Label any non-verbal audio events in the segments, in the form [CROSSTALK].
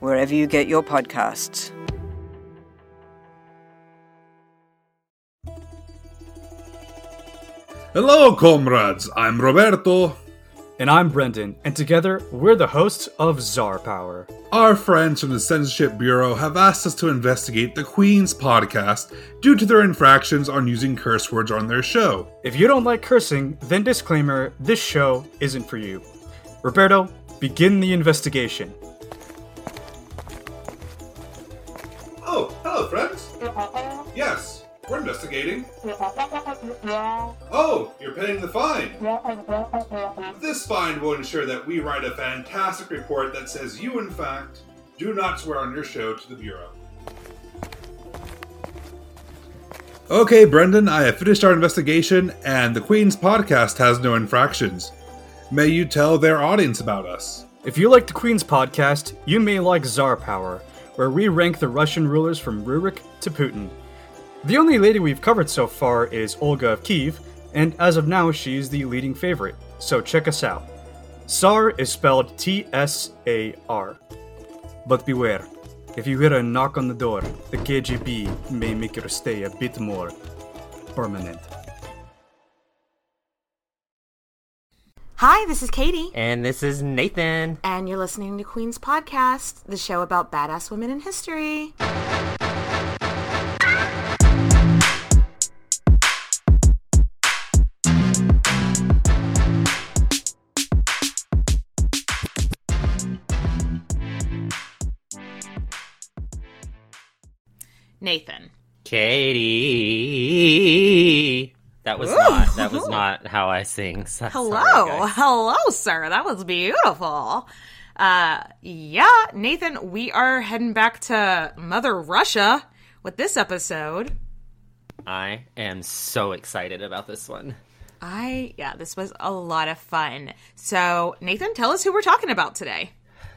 wherever you get your podcasts. Hello, comrades. I'm Roberto. And I'm Brendan, and together we're the hosts of Tsar Power. Our friends from the Censorship Bureau have asked us to investigate the Queen's podcast due to their infractions on using curse words on their show. If you don't like cursing, then disclaimer this show isn't for you. Roberto, begin the investigation. Hello, friends. Yes, we're investigating. Oh, you're paying the fine. This fine will ensure that we write a fantastic report that says you, in fact, do not swear on your show to the Bureau. Okay, Brendan, I have finished our investigation, and the Queen's podcast has no infractions. May you tell their audience about us. If you like the Queen's podcast, you may like Tsar Power, where we rank the Russian rulers from Rurik to Putin. The only lady we've covered so far is Olga of Kiev, and as of now, she's the leading favorite, so check us out. Tsar is spelled T S A R. But beware, if you hear a knock on the door, the KGB may make your stay a bit more permanent. Hi, this is Katie, And this is Nathan. and you're listening to Queen's Podcast, the show about badass women in history. Nathan. Katie. That was not that was [LAUGHS] not how I sing. So- Hello. sorry. Hello, sir. That was beautiful. Uh yeah, Nathan, we are heading back to Mother Russia with this episode. I am so excited about this one. I yeah, this was a lot of fun. So, Nathan, tell us who we're talking about today.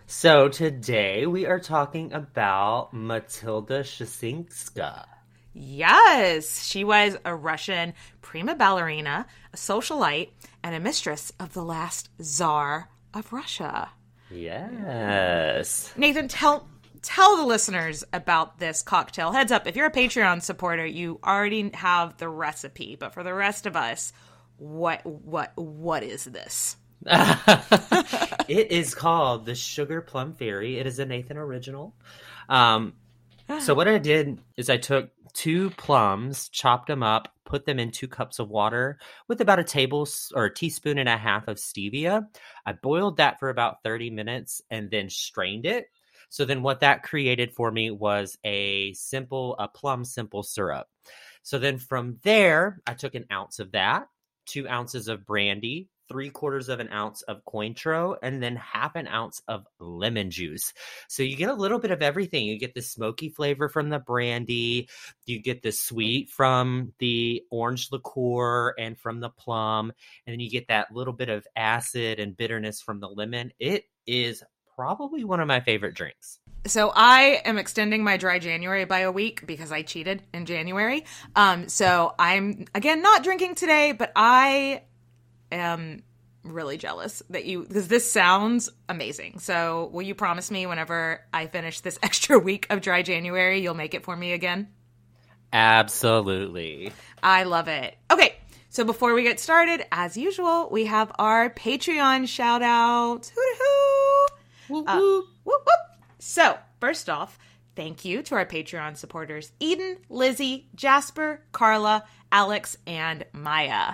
So today we are talking about Matilda Shasinska. Yes, she was a Russian prima ballerina, a socialite, and a mistress of the last czar of Russia. Yes. Nathan, tell tell the listeners about this cocktail. Heads up, if you're a Patreon supporter, you already have the recipe, but for the rest of us, what what what is this? [LAUGHS] it is called the Sugar Plum Fairy. It is a Nathan original. Um, so what I did is I took two plums, chopped them up, put them in two cups of water with about a table or a teaspoon and a half of stevia. I boiled that for about 30 minutes and then strained it. So then what that created for me was a simple a plum simple syrup. So then from there, I took an ounce of that, two ounces of brandy, three quarters of an ounce of Cointreau, and then half an ounce of lemon juice. So you get a little bit of everything. You get the smoky flavor from the brandy, you get the sweet from the orange liqueur and from the plum, and then you get that little bit of acid and bitterness from the lemon. It is probably one of my favorite drinks. So I am extending my dry January by a week because I cheated in January. Um, so I'm again not drinking today, but I am really jealous that you because this sounds amazing. So will you promise me whenever I finish this [LAUGHS] extra week of dry January, you'll make it for me again? Absolutely. I love it. Okay, so before we get started, as usual, we have our Patreon shout out. Hoo-hoo! Uh, whoop, whoop. So, first off, thank you to our Patreon supporters Eden, Lizzie, Jasper, Carla, Alex, and Maya.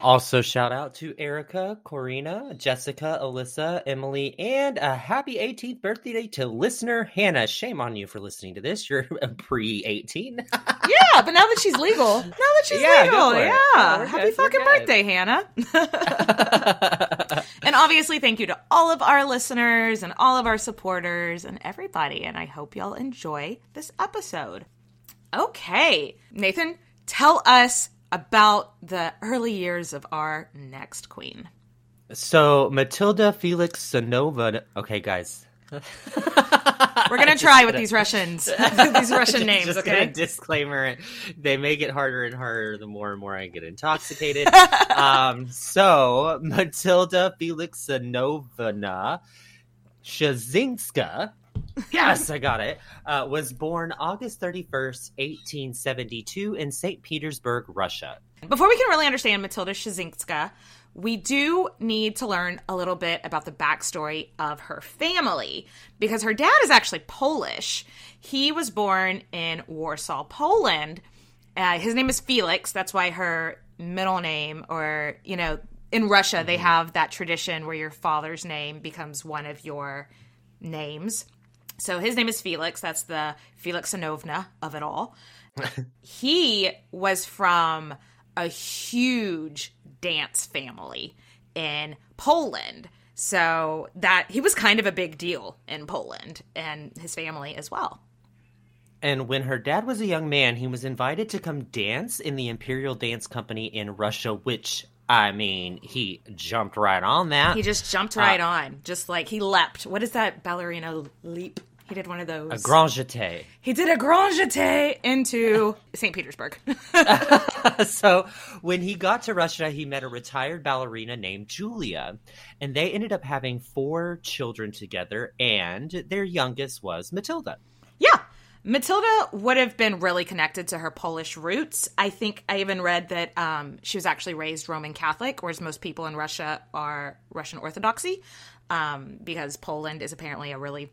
Also, shout out to Erica, Corina, Jessica, Alyssa, Emily, and a happy 18th birthday to listener Hannah. Shame on you for listening to this. You're pre 18. [LAUGHS] yeah, but now that she's legal, now that she's Yeah, legal, go for it. yeah. Yeah, Happy good, fucking birthday, Hannah. [LAUGHS] and obviously, thank you to all of our listeners and all of our supporters and everybody. And I hope y'all enjoy this episode. Okay, Nathan, tell us about the early years of our next queen. So Matilda Felix Sanova. Okay, guys. We're gonna [LAUGHS] try with these Russians, [LAUGHS] [LAUGHS] these Russian names. Just okay. a disclaimer: they may get harder and harder the more and more I get intoxicated. um, so Matilda Felixanovna Shazinska. Yes, I got it. Uh, was born August 31st, 1872, in St. Petersburg, Russia. Before we can really understand Matilda Shazinska, we do need to learn a little bit about the backstory of her family because her dad is actually Polish. He was born in Warsaw, Poland. Uh, his name is Felix. That's why her middle name, or, you know, in Russia, they have that tradition where your father's name becomes one of your names. So his name is Felix. That's the Felix Felixanovna of it all. [LAUGHS] he was from a huge dance family in Poland. So that he was kind of a big deal in Poland and his family as well. And when her dad was a young man, he was invited to come dance in the Imperial Dance Company in Russia, which, I mean, he jumped right on that. He just jumped uh, right on, just like he leapt. What is that ballerina leap? He did one of those. a grand jeté. he did a grand jeté into St. Petersburg. [LAUGHS] [LAUGHS] so when he got to Russia, he met a retired ballerina named Julia, and they ended up having four children together, and their youngest was Matilda. Yeah. Matilda would have been really connected to her Polish roots. I think I even read that um, she was actually raised Roman Catholic, whereas most people in Russia are Russian Orthodoxy, um, because Poland is apparently a really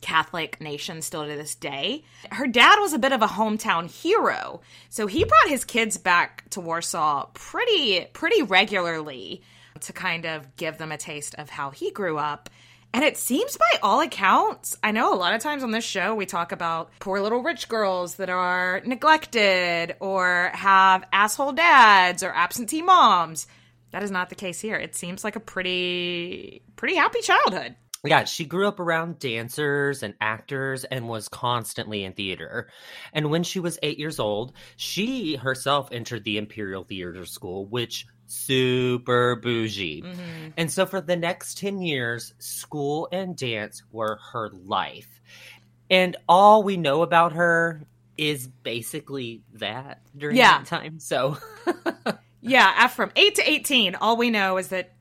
Catholic nation still to this day. Her dad was a bit of a hometown hero, so he brought his kids back to Warsaw pretty pretty regularly to kind of give them a taste of how he grew up. And it seems by all accounts, I know a lot of times on this show we talk about poor little rich girls that are neglected or have asshole dads or absentee moms. That is not the case here. It seems like a pretty pretty happy childhood. Yeah, she grew up around dancers and actors and was constantly in theater. And when she was eight years old, she herself entered the Imperial Theater School, which super bougie. Mm-hmm. And so for the next 10 years, school and dance were her life. And all we know about her is basically that during Yeah. that time. So [LAUGHS] Yeah, from eight to eighteen, all we know is that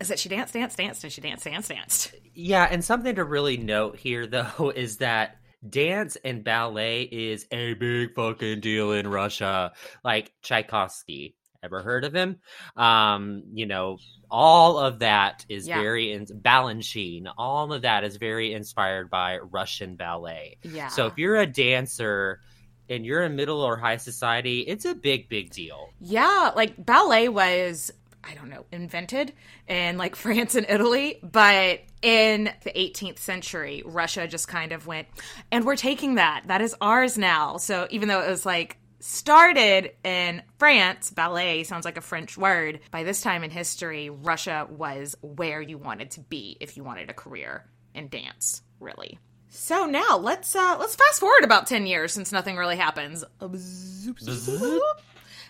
is that she danced, danced, danced, and she danced, danced, danced. Yeah, and something to really note here [LAUGHS] though is that dance and ballet is a big fucking deal in Russia. Like Tchaikovsky, ever heard of him? Um, you know, all of that is Yeah. very in Balanchine, all of that is very inspired by Russian ballet. Yeah. So if you're a dancer and you're in middle or high society, it's a big, big deal. Yeah, like ballet was I don't know, invented in like [LAUGHS] France and Italy, but in the 18th century, Russia just kind of went and we're taking that. That is ours now. So even though it was like started in France, ballet sounds like a French word. By this time in history, Russia was where you wanted to be if you wanted a career in dance, really. So now let's uh let's fast forward about 10 years since nothing really happens.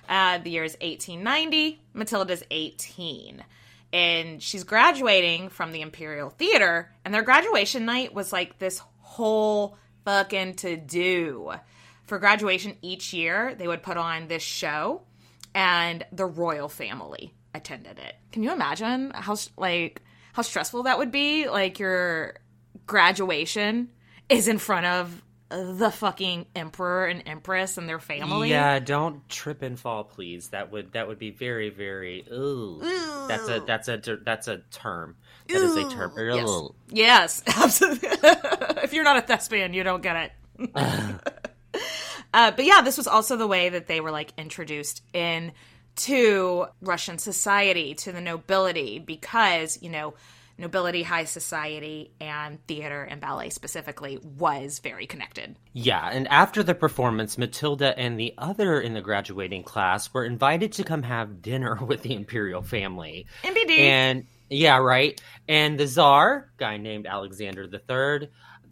Uh, the year is 1890. Matilda's 18. And she's graduating from the Imperial Theater. And their graduation night was like this whole fucking to do. For graduation each year, they would put on this show, and the royal family attended it. Can you imagine how like how stressful that would be? Like your graduation is in front of the fucking emperor and empress and their family. Yeah, don't trip and fall, please. That would that would be very very. Ooh, that's a that's a that's a term. That is a term. Yes. Ooh. Yes, [LAUGHS] absolutely. [LAUGHS] if you're not a thespian, you don't get it. [LAUGHS] uh, but yeah, this was also the way that they were like introduced in to Russian society, to the nobility, because you know, nobility, high society, and theater and ballet specifically was very connected. Yeah, and after the performance, Matilda and the other in the graduating class were invited to come have dinner [LAUGHS] with the imperial family. MBD. And Yeah, right. And the czar, guy named Alexander III,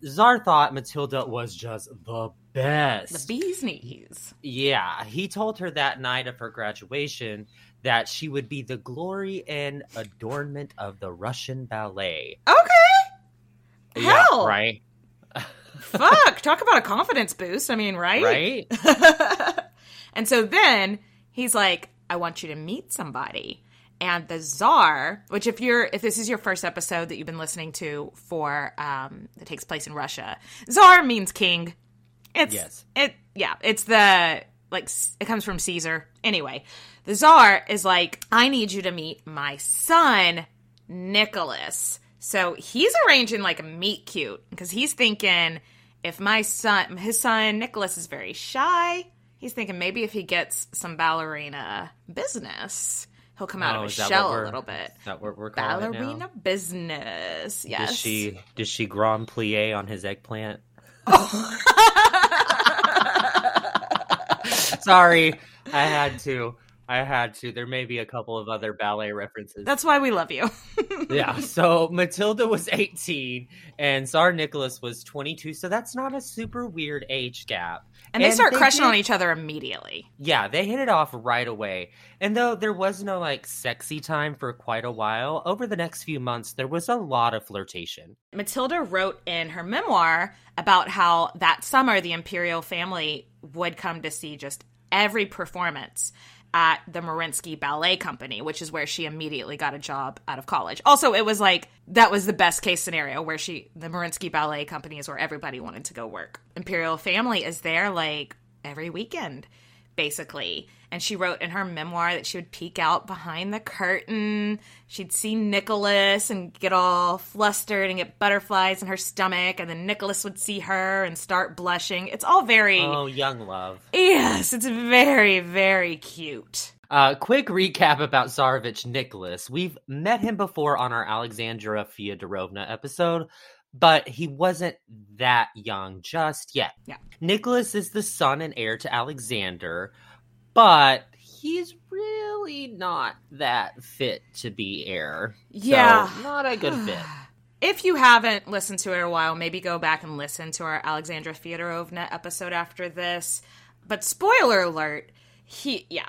czar thought Matilda was just the best. The bee's knees. Yeah, he told her that night of her graduation that she would be the glory and adornment of the Russian ballet. Okay. Yeah, Hell. right? [LAUGHS] Fuck. Talk about a confidence boost. I mean, right? Right? [LAUGHS] and so then he's like, I want you to meet somebody. And the czar, which if you're if this is your first episode that you've been listening to for um that takes place in Russia, czar means king. It's Yes. it yeah, it's the like it comes from Caesar. Anyway, the czar is like, I need you to meet my son, Nicholas. So he's arranging like a meet cute because he's thinking if my son, his son Nicholas is very shy, he's thinking maybe if he gets some ballerina business, he'll come out Oh, of his shell a little bit. Is that what we're calling? Ballerina business, yes. Does she does she grand plie on his eggplant? [LAUGHS] [LAUGHS] Sorry, I had to. I had to. There may be a couple of other ballet references. That's why we love you. [LAUGHS] yeah. So Matilda was 18 and Tsar Nicholas was 22. So that's not a super weird age gap. And they start crushing did- on each other immediately. Yeah, they hit it off right away. And though there was no like sexy time for quite a while, over the next few months there was a lot of flirtation. Matilda wrote in her memoir about how that summer the imperial family would come to see just every performance at the Mariinsky Ballet Company, which is where she immediately got a job out of college. Also, it was like that was the best case scenario where she the Mariinsky Ballet Company is where everybody wanted to go work. Imperial family is there like every weekend basically. And she wrote in her memoir that she would peek out behind the curtain. She'd see Nicholas and get all flustered and get butterflies in her stomach. And then Nicholas would see her and start blushing. It's all very, Oh, young love. yes, it's very, very cute. Uh, quick recap about Tsarevich Nicholas. We've met him before on our Alexandra Fyodorovna episode, but he wasn't that young just yet. Yeah. Nicholas is the son and heir to Alexander, but he's really not that fit to be heir. So, Yeah. not a good fit. [SIGHS] If you haven't listened to it in a while, maybe go back and listen to our Alexandra Fyodorovna episode after this. But spoiler alert, he, yeah.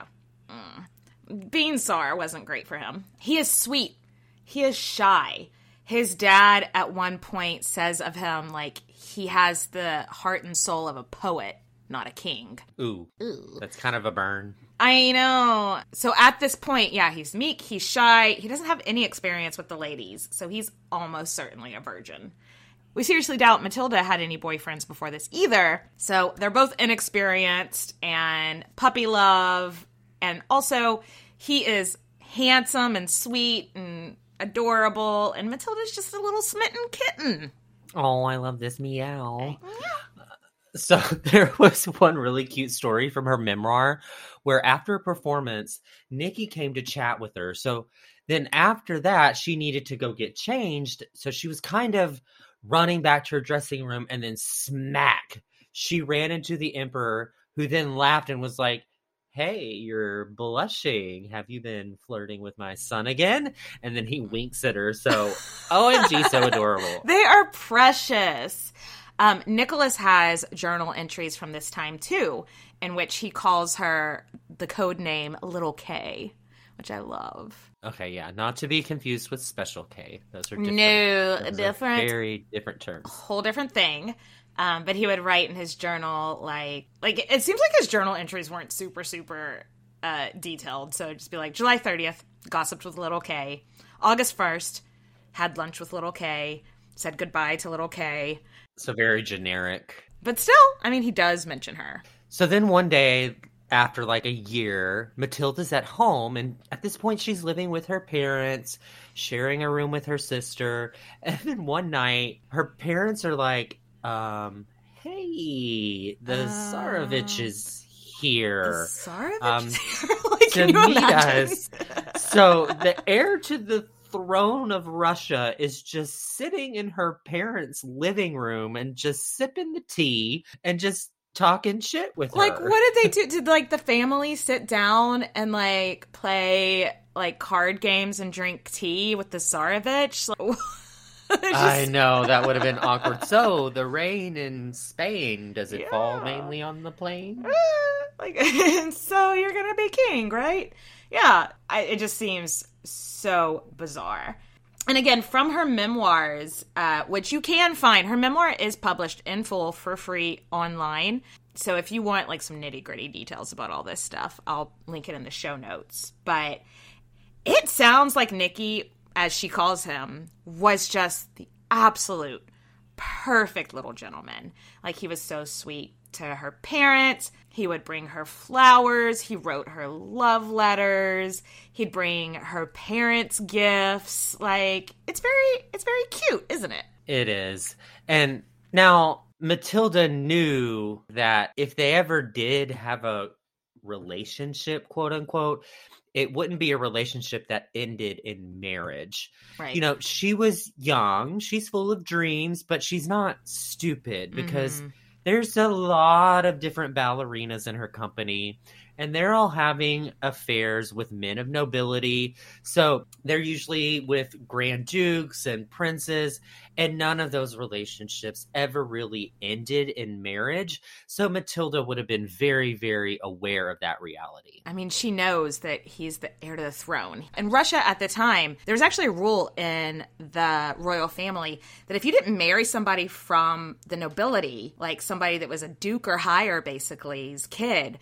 Mm. Being Tsar wasn't great for him. He is sweet. He is shy. His dad at one point says of him, like, he has the heart and soul of a poet, not a king. Ooh, that's kind of a burn. I know. So at this point, yeah, he's meek, he's shy, he doesn't have any experience with the ladies, so he's almost certainly a virgin. We seriously doubt Matilda had any boyfriends before this either, so they're both inexperienced and puppy love, and also he is handsome and sweet and adorable, and Matilda's just a little smitten kitten. Oh, I love this meow. So [LAUGHS] there was one really cute story from her memoir where after a performance, Nikki came to chat with her. So then after that, she needed to go get changed. So she was kind of running back to her dressing room and then smack. She ran into the emperor who then laughed and was like, Hey, you're blushing. Have you been flirting with my son again? And then he winks at her. So, OMG, so adorable. [LAUGHS] They are precious. Um, Nicholas has journal entries from this time too, in which he calls her the code name Little K, which I love. Okay, yeah, not to be confused with Special K. Those are different. No, those are different. very different terms. Whole different thing. Um, but he would write in his journal like like it seems like his journal entries weren't super super uh, detailed. So it'd just be like July thirtieth, gossiped with Little K. August first, had lunch with Little K. Said goodbye to Little K. So very generic. But still, I mean, he does mention her. So then one day, after like a year, Matilda's at home, and at this point, she's living with her parents, sharing a room with her sister. [LAUGHS] And then one night, her parents are like, um, hey, the Uh, Tsarevich is here. Sorry, um, [LAUGHS] like, to meet imagine? us. so the heir to the throne of Russia is just sitting in her parents' living room and just sipping the tea and just talking shit with Like, her. what did they do? [LAUGHS] Did like the family sit down and like play like card games and drink tea with the Tsarevich. Like, [LAUGHS] [LAUGHS] I know that would have been awkward. So the rain in Spain does it fall mainly on the plain? like [LAUGHS] so you're gonna be king right? Yeah I, it just seems so bizarre. And again from her memoirs uh, which you can find her memoir is published in full for free online. So if you want like some nitty gritty details about all this stuff i'll link it in the show notes. But it sounds like nikki as she calls him was just the absolute perfect little gentleman. Like he was so sweet to her parents. He would bring her flowers. He wrote her love letters. He'd bring her parents gifts. Like it's very it's very cute, isn't it? It is. And now Matilda knew that if they ever did have a relationship, quote unquote, it wouldn't be a relationship that ended in marriage. Right. You know, she was young, she's full of dreams, but she's not stupid because Mhm. there's a lot of different ballerinas in her company and they're all having affairs with men of nobility. So they're usually with grand dukes and princes and none of those relationships ever really ended in marriage. So matilda would have been very very aware of that reality. I mean, she knows that he's the heir to the throne. In Russia at the time, there was actually a rule in the royal family that if you didn't marry somebody from the nobility, like somebody that was a duke or higher, basically, his kid,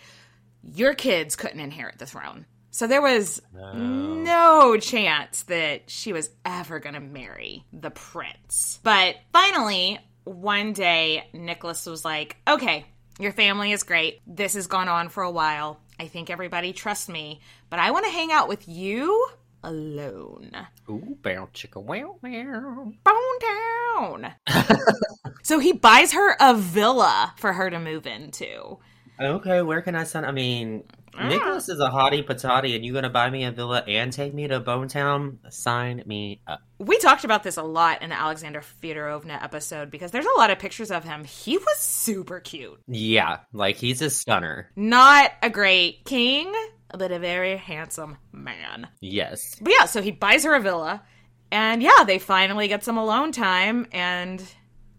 your kids couldn't inherit the throne. So there was no chance that she was ever going to marry the prince. But finally, one day, Nicholas was like, okay, your family is great. This has gone on for a while. I think everybody trusts me, but I want to hang out with you alone. ooh bow chicka wow wow Bone town. [LAUGHS] so he buys her a villa for her to move into. Okay where can i send? i mean Ah. Nicholas is a hottie patati, and you're gonna buy me a villa and take me to Bone Town? Sign me up. We talked about this a lot in the Alexander Fedorovna episode because there's a lot of pictures of him. He was super cute. Yeah, like he's a stunner. Not a great king, but a very handsome man. Yes. But yeah, so he buys her a villa, and yeah, they finally get some alone time. And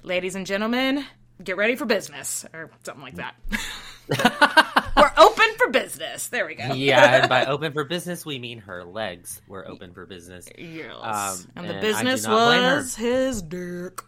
ladies and gentlemen, get ready for business, or something like that. [LAUGHS] We're open for business. There we go. Yeah, and by [LAUGHS] open for business, we mean her legs were open for business. Yes. Um, and the and I business not blame her. was his dick.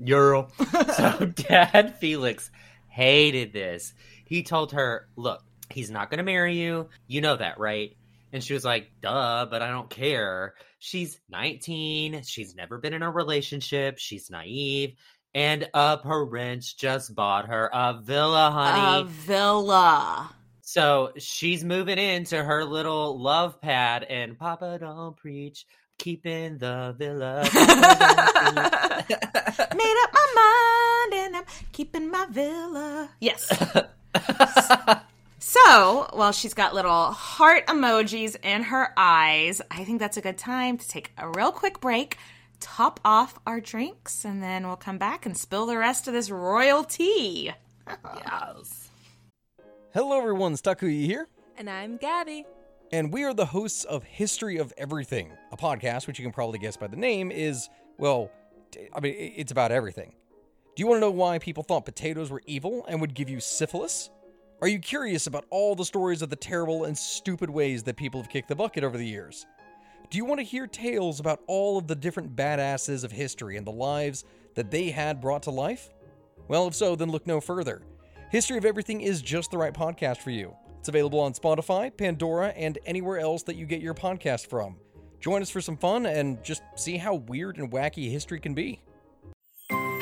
Euro. [LAUGHS] so Dad Felix hated this. He told her, "Look, he's not going to marry you. You know that, right?" And she was like, "Duh, but I don't care." She's 19. She's never been in a relationship. She's naive. And a prince just bought her a villa, honey. A villa. So she's moving into her little love pad, and Papa don't preach, keeping the villa. Papa don't preach. [LAUGHS] [LAUGHS] Made up my mind and I'm keeping my villa. Yes. [LAUGHS] so, while she's got little heart emojis in her eyes. I think that's a good time to take a real quick break, top off our drinks, and then we'll come back and spill the rest of this royal tea. yes. Hello, everyone. Stakuyi here, And I'm Gabby. and we are the hosts of History of Everything, a podcast which you can probably guess by the name is, well, I mean, it's about everything. Do you want to know why people thought potatoes were evil and would give you syphilis? Are you curious about all the stories of the terrible and stupid ways that people have kicked the bucket over the years? Do you want to hear tales about all of the different badasses of history and the lives that they had brought to life? Well, if so, then look no further. History of Everything is just the right podcast for you. It's available on Spotify, Pandora, and anywhere else that you get your podcast from. Join us for some fun and just see how weird and wacky history can be.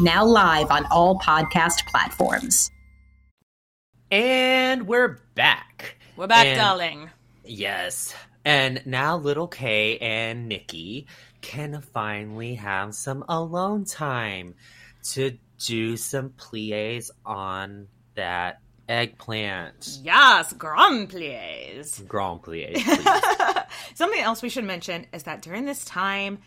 now live on all podcast platforms. And we're back. We're back, And- darling. Yes. And now little K and Nikki can finally have some alone time to do some plies on that eggplant. Yes, grand plies. Grand plies. [LAUGHS] Something else we should mention is that during this time,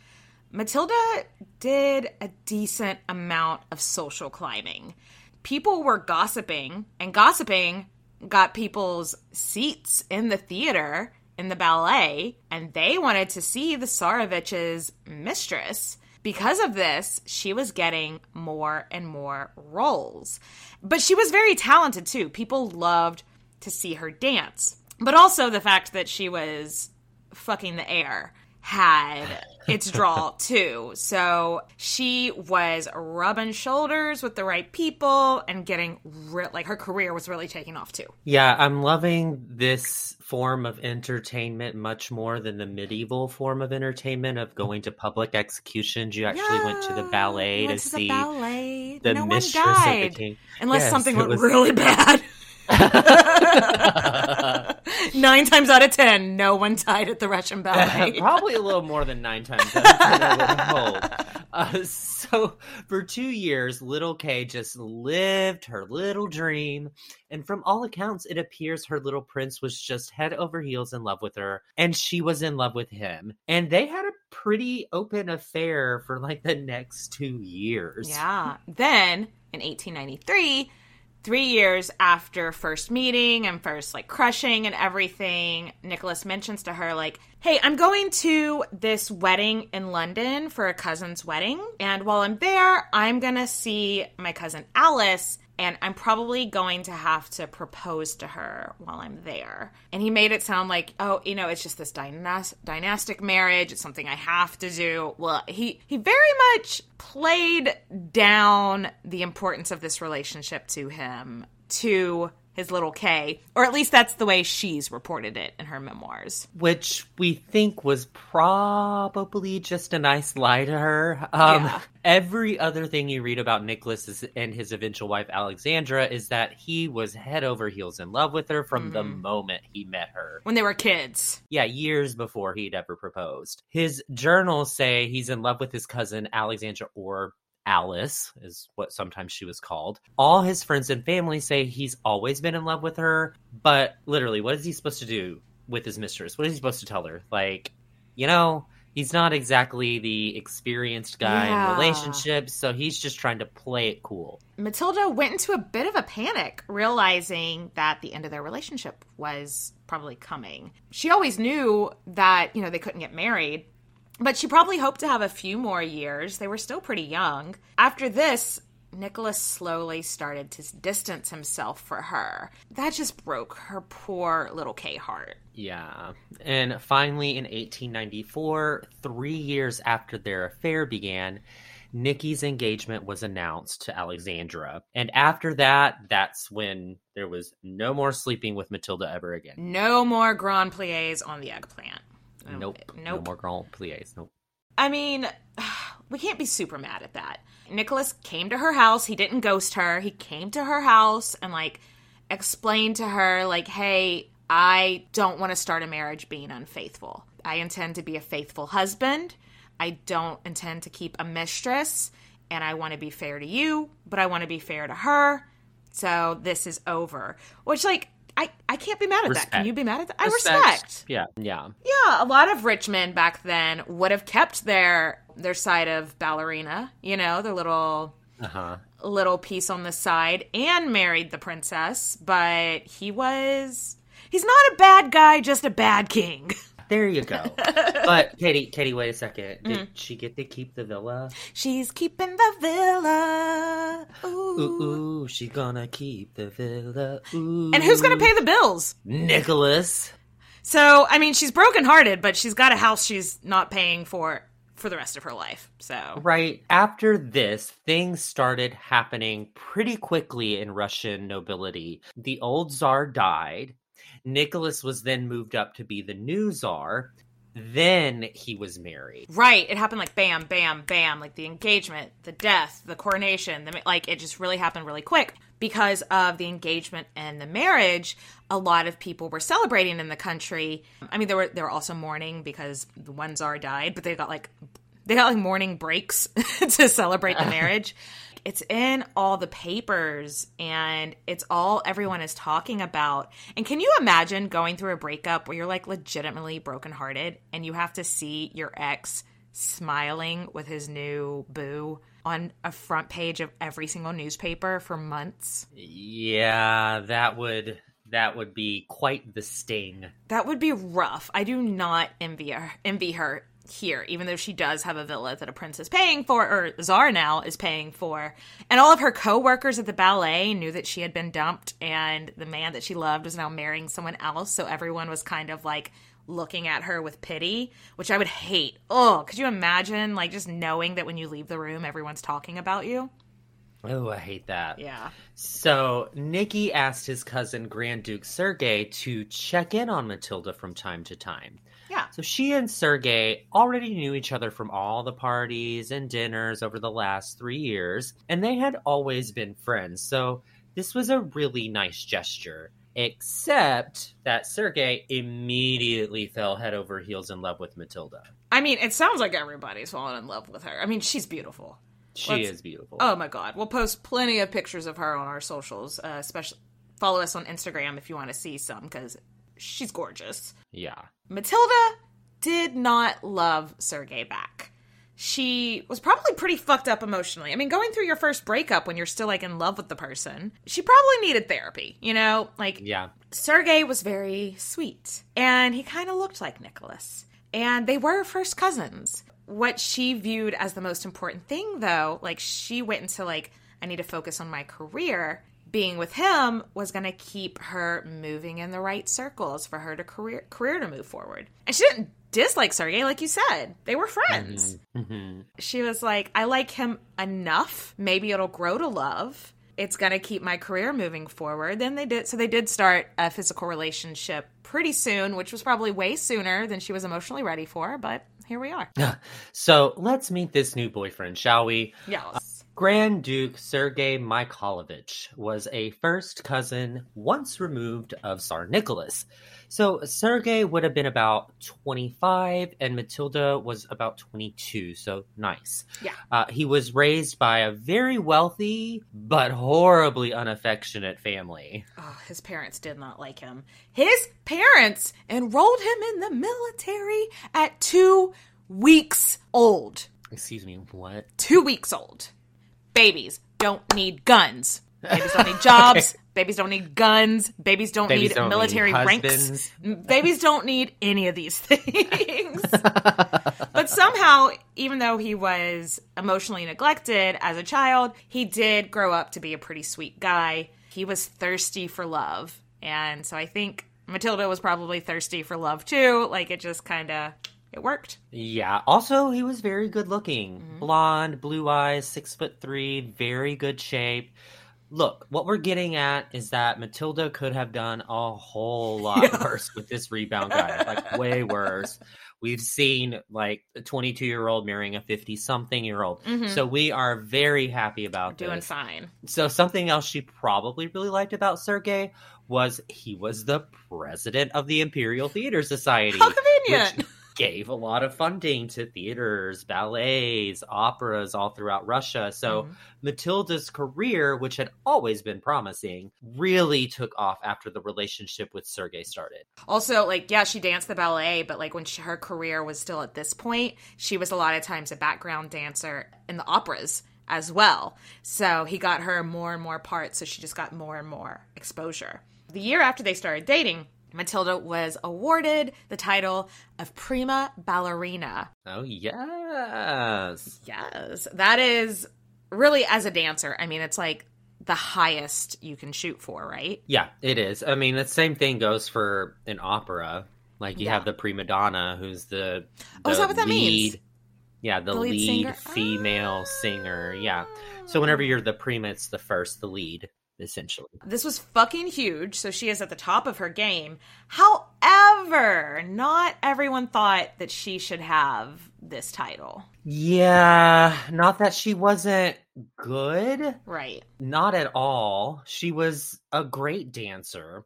Matilda did a decent amount of social climbing. People were gossiping, and gossiping got people's seats in the theater in the ballet, and they wanted to see the Tsarevich's mistress. Because of this, she was getting more and more roles. But she was very talented too. People loved to see her dance. But also the fact that she was fucking the heir had its draw too. So she was rubbing shoulders with the right people and getting re- like her career was really taking off too. yeah, I'm loving this form of entertainment much more than the medieval form of entertainment of going to public executions. You actually went to the ballet to, to see the ballet. the no mistress one of the king. unless Yes, something went was- really [LAUGHS] bad. [LAUGHS] Nine times out of ten, no one died at the Russian [LAUGHS] ballet. Probably a little more than nine times out of ten, I would hope. Uh, so, for two years, little K just lived her little dream. And from all accounts, it appears her little prince was just head over heels in love with her, and she was in love with him. And they had a pretty open affair for like the next two years. Yeah. Then in 1893, three years after first meeting and first like crushing and everything, Nicholas mentions to her, like, hey, I'm going to this wedding in London for a cousin's wedding. And while I'm there, I'm going to see my cousin Alice. And I'm probably going to have to propose to her while I'm there. And he made it sound like, oh, you know, it's just this dynas- dynastic marriage. It's something I have to do. Well, he he very much played down the importance of this relationship to him to his little K, or at least that's the way she's reported it in her memoirs. which we think was probably just a nice lie to her. Um, Yeah. Every other thing you read about Nicholas and his eventual wife Alexandra is that he was head over heels in love with her from the Mm-hmm. moment he met her. When they were kids. Yeah, years before he'd ever proposed. His journals say he's in love with his cousin Alexandra or Alice is what sometimes she was called. All his friends and family say he's always been in love with her, but literally, what is he supposed to do with his mistress? What is he supposed to tell her? Like, you know, he's not exactly the experienced guy Yeah. in relationships, so he's just trying to play it cool. Matilda went into a bit of a panic, realizing that the end of their relationship was probably coming. She always knew that, you know, they couldn't get married, but she probably hoped to have a few more years. They were still pretty young. After this, Nicholas slowly started to distance himself for her. That just broke her poor little K heart. Yeah. And finally, in 1894, three years after their affair began, Nikki's engagement was announced to Alexandra. And after that, that's when there was no more sleeping with Matilda ever again. No more Grand Plies on the eggplant. Oh, nope. No Nope. more Grand Plies. Nope. I mean, [SIGHS] we can't be super mad at that. Nicholas came to her house. He didn't ghost her. He came to her house and, like, explained to her, like, hey, I don't want to start a marriage being unfaithful. I intend to be a faithful husband. I don't intend to keep a mistress. And I want to be fair to you, but I want to be fair to her. So this is over. Which, like, I, I can't be mad at that. Can you be mad at that? I respect. Yeah. Yeah. Yeah, a lot of rich men back then would have kept their their side of ballerina, you know, their little Uh huh. little piece on the side and married the princess, but he was he's not a bad guy, just a bad king. [LAUGHS] There you go. [LAUGHS] but Katie, Katie, wait a second. Did Mm. she get to keep the villa? She's keeping the villa. Ooh. Ooh, ooh, she gonna keep the villa. Ooh. And who's to pay the bills? Nicholas. So, I mean, she's brokenhearted, but she's got a house she's not paying for for the rest of her life. So Right after this, things started happening pretty quickly in Russian nobility. The old czar died. Nicholas was then moved up to be the new czar. Then he was married. Right. It happened like bam, bam, bam, like the engagement, the death, the coronation, the, like it just really happened really quick. Because of the engagement and the marriage, a lot of people were celebrating in the country. I mean, there were there were also mourning because the one czar died, but they got like they got like morning breaks [LAUGHS] to celebrate the [LAUGHS] marriage. It's in all the papers and it's all everyone is talking about. And can you imagine going through a breakup where you're like legitimately brokenhearted and you have to see your ex smiling with his new boo on a front page of every single newspaper for months? Yeah, that would that would be quite the sting. That would be rough. I do not envy her, envy her here, even though she does have a villa that a prince is paying for, or Czar now is paying for. And all of her co-workers at the ballet knew that she had been dumped, and the man that she loved was now marrying someone else. So everyone was kind of like looking at her with pity, which I would hate. Oh, could you imagine, like, just knowing that when you leave the room, everyone's talking about you? Oh, I hate that. Yeah. So, Nikki asked his cousin Grand Duke Sergei to check in on Matilda from time to time. So, she and Sergei already knew each other from all the parties and dinners over the last three years, and they had always been friends. So, this was a really nice gesture. Except that Sergei immediately fell head over heels in love with Matilda. I mean, it sounds like everybody's fallen in love with her. I mean, she's beautiful. She Let's- is beautiful. Oh my god. We'll post plenty of pictures of her on our socials, uh, especially follow us on Instagram if you want to see some cuz she's gorgeous. Yeah. Matilda did not love Sergei back. She was probably pretty fucked up emotionally. I mean, going through your first breakup when you're still like in love with the person, she probably needed therapy, you know? Like Yeah. Sergey was very sweet, and he kind of looked like Nicholas. And they were first cousins. What she viewed as the most important thing, though, like she went into like, I need to focus on my career. Being with him was going to keep her moving in the right circles for her to career career to move forward. And she didn't dislike Sergey, like you said. They were friends. hmm She was like, I like him enough. Maybe it'll grow to love. It's going to keep my career moving forward. Then they did. So they did start a physical relationship pretty soon, which was probably way sooner than she was emotionally ready for. But here we are. [LAUGHS] So let's meet this new boyfriend, shall we? Yes. Grand Duke Sergei Mikhailovich was a first cousin once removed of Tsar Nicholas. So Sergei would have been about 25 and Matilda was about 22, so nice. Yeah. Uh, he was raised by a very wealthy but horribly unaffectionate family. Oh, his parents did not like him. His parents enrolled him in the military at two weeks old. Excuse me, what? two weeks old. Babies don't need guns. [LAUGHS] Babies don't need jobs. Babies don't need guns. Babies don't Babies need don't need military ranks. Babies don't need any of these [LAUGHS] things. [LAUGHS] but somehow, even though he was emotionally neglected as a child, he did grow up to be a pretty sweet guy. He was thirsty for love. And so I think Matilda was probably thirsty for love too. Like it just kind of it worked. Yeah. Also, he was very good looking. Mm-hmm. Blonde, blue eyes, six foot three, very good shape. Look, what we're getting at is that Matilda could have done a whole [LAUGHS] lot worse with this rebound guy. Like, way worse. We've seen like a 22 year old marrying a 50 something year old. Mm-hmm. So we are very happy about Doing this. fine. So something else she probably really liked about Sergei was he was the president of the Imperial Theater Society. How convenient. which gave a lot of funding to theaters, ballets, operas all throughout Russia. So Mm-hmm. Matilda's career, which had always been promising, really took off after the relationship with Sergei started. Also, like, yeah, she danced the ballet, but like when she, her career was still at this point, she was a lot of times a background dancer in the operas as well. So he got her more and more parts, so she just got more and more exposure. The year after they started dating, Matilda was awarded the title of prima ballerina. Oh, yes. Yes, that is really as a dancer. I mean, it's like the highest you can shoot for, right? Yeah, it is. I mean, the same thing goes for an opera. Like you Yeah. have the prima donna, who's the, Oh, is that what that means? Yeah, the, The lead lead, singer? female singer. Yeah. So ah. whenever you're the prima, it's the first, the lead, essentially. This was fucking huge, so she is at the top of her game. However, not everyone thought that she should have this title. Yeah, not that she wasn't good. Right. Not at all. She was a great dancer.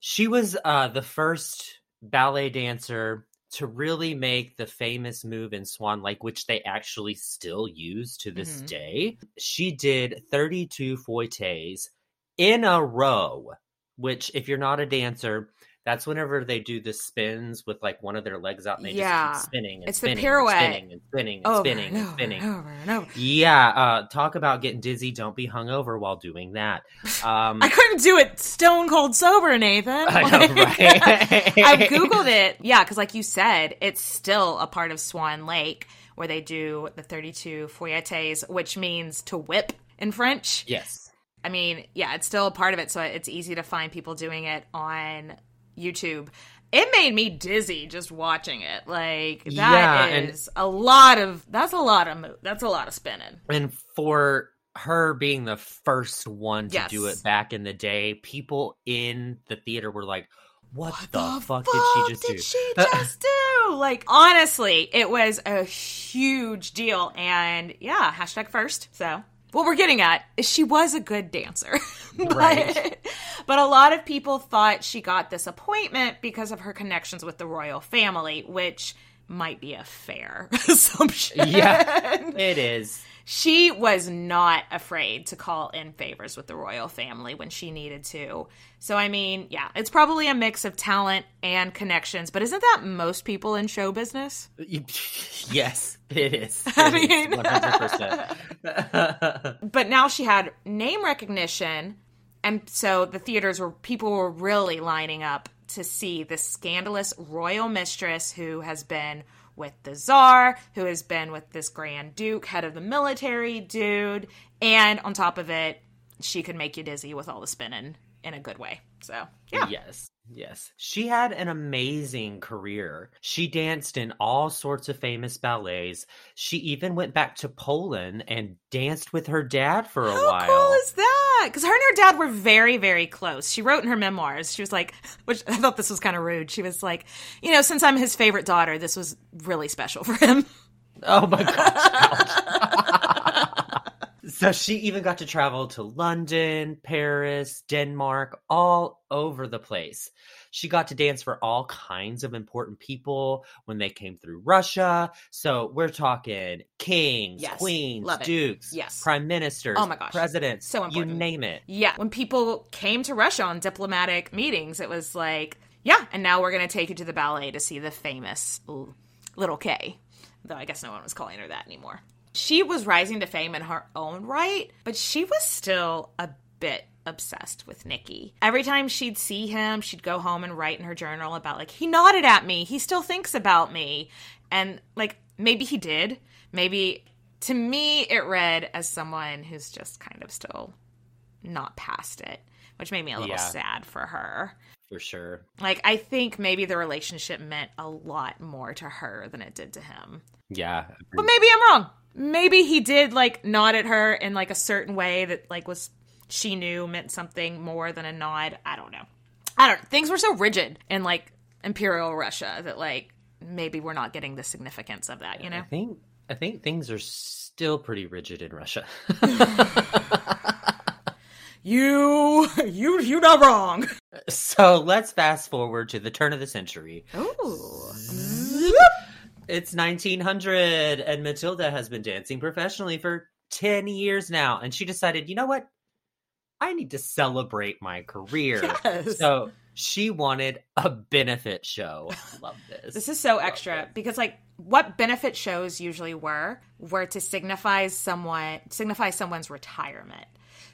She was uh, the first ballet dancer to really make the famous move in Swan Lake, which they actually still use to this Mhm. day. She did 32 fouettes in a row, which, if you're not a dancer, that's whenever they do the spins with like one of their legs out and they Yeah. just keep spinning and It's the spinning pirouette. and spinning and spinning and Over spinning and and over spinning. and over and over. Yeah, uh, talk about getting dizzy. Don't be hungover while doing that. [LAUGHS] Um, I couldn't do it stone cold sober, Nathan. I [LAUGHS] know, right? I've Googled it. Yeah, because like you said, it's still a part of Swan Lake where they do the 32 fouettes, which means to whip in French. yes. I mean, yeah, it's still a part of it, so it's easy to find people doing it on YouTube. It made me dizzy just watching it. Like that is Yeah, and- a lot of that's a lot of mo- that's a lot of spinning. And for her being the first one to Yes. do it back in the day, people in the theater were like, "What, the, the fuck, did she just did do?" she uh, just [LAUGHS] do? Like honestly, it was a huge deal, and yeah, hashtag first. So what we're getting at is she was a good dancer, [LAUGHS] but, Right. but a lot of people thought she got this appointment because of her connections with the royal family, which might be a fair [LAUGHS] assumption. yeah, it is. She was not afraid to call in favors with the royal family when she needed to. So, I mean, yeah, it's probably a mix of talent and connections, but isn't that most people in show business? [LAUGHS] yes, it is. [LAUGHS] I It is, mean- 100%. [LAUGHS] But now she had name recognition, and so the theaters were, people were really lining up to see this scandalous royal mistress who has been with the czar, who has been with this grand duke, head of the military dude, and on top of it, she could make you dizzy with all the spinning in a good way. So, yeah. Yes. Yes. She had an amazing career. She danced in all sorts of famous ballets. She even went back to Poland and danced with her dad for a How while. How cool is that? Because her and her dad were very, very close. She wrote in her memoirs, she was like, [LAUGHS] which I thought this was kind of rude. She was like, you know, since I'm his favorite daughter, this was really special for him. Oh my gosh. [LAUGHS] so she even got to travel to London, Paris, Denmark, all over the place. She got to dance for all kinds of important people when they came through Russia. So we're talking kings, Yes, queens, love it. dukes, Yes. prime ministers, Oh my gosh, presidents, so important. you name it. Yeah. When people came to Russia on diplomatic meetings, it was like, yeah, and now we're going to take you to the ballet to see the famous little K. Though I guess no one was calling her that anymore. She was rising to fame in her own right, but she was still a bit obsessed with Nikki. Every time she'd see him, she'd go home and write in her journal about, like, he nodded at me. He still thinks about me. And, like, maybe he did. Maybe to me, it read as someone who's just kind of still not past it, which made me a little Yeah. sad for her. For sure. Like, I think maybe the relationship meant a lot more to her than it did to him. Yeah. But maybe I'm wrong. Maybe he did like nod at her in like a certain way that like was she knew meant something more than a nod. I don't know. I don't. Things were so rigid in like Imperial Russia that like maybe we're not getting the significance of that. You know. I think I think things are still pretty rigid in Russia. [LAUGHS] You you you're not wrong. so let's fast forward to the turn of the century. Ooh. It's 1900, and Matilda has been dancing professionally for 10 years now. And she decided, you know what? I need to celebrate my career. Yes. So she wanted a benefit show. [SIGHS] Love this. This is so extra because like what benefit shows usually were were to signify someone signify someone's retirement.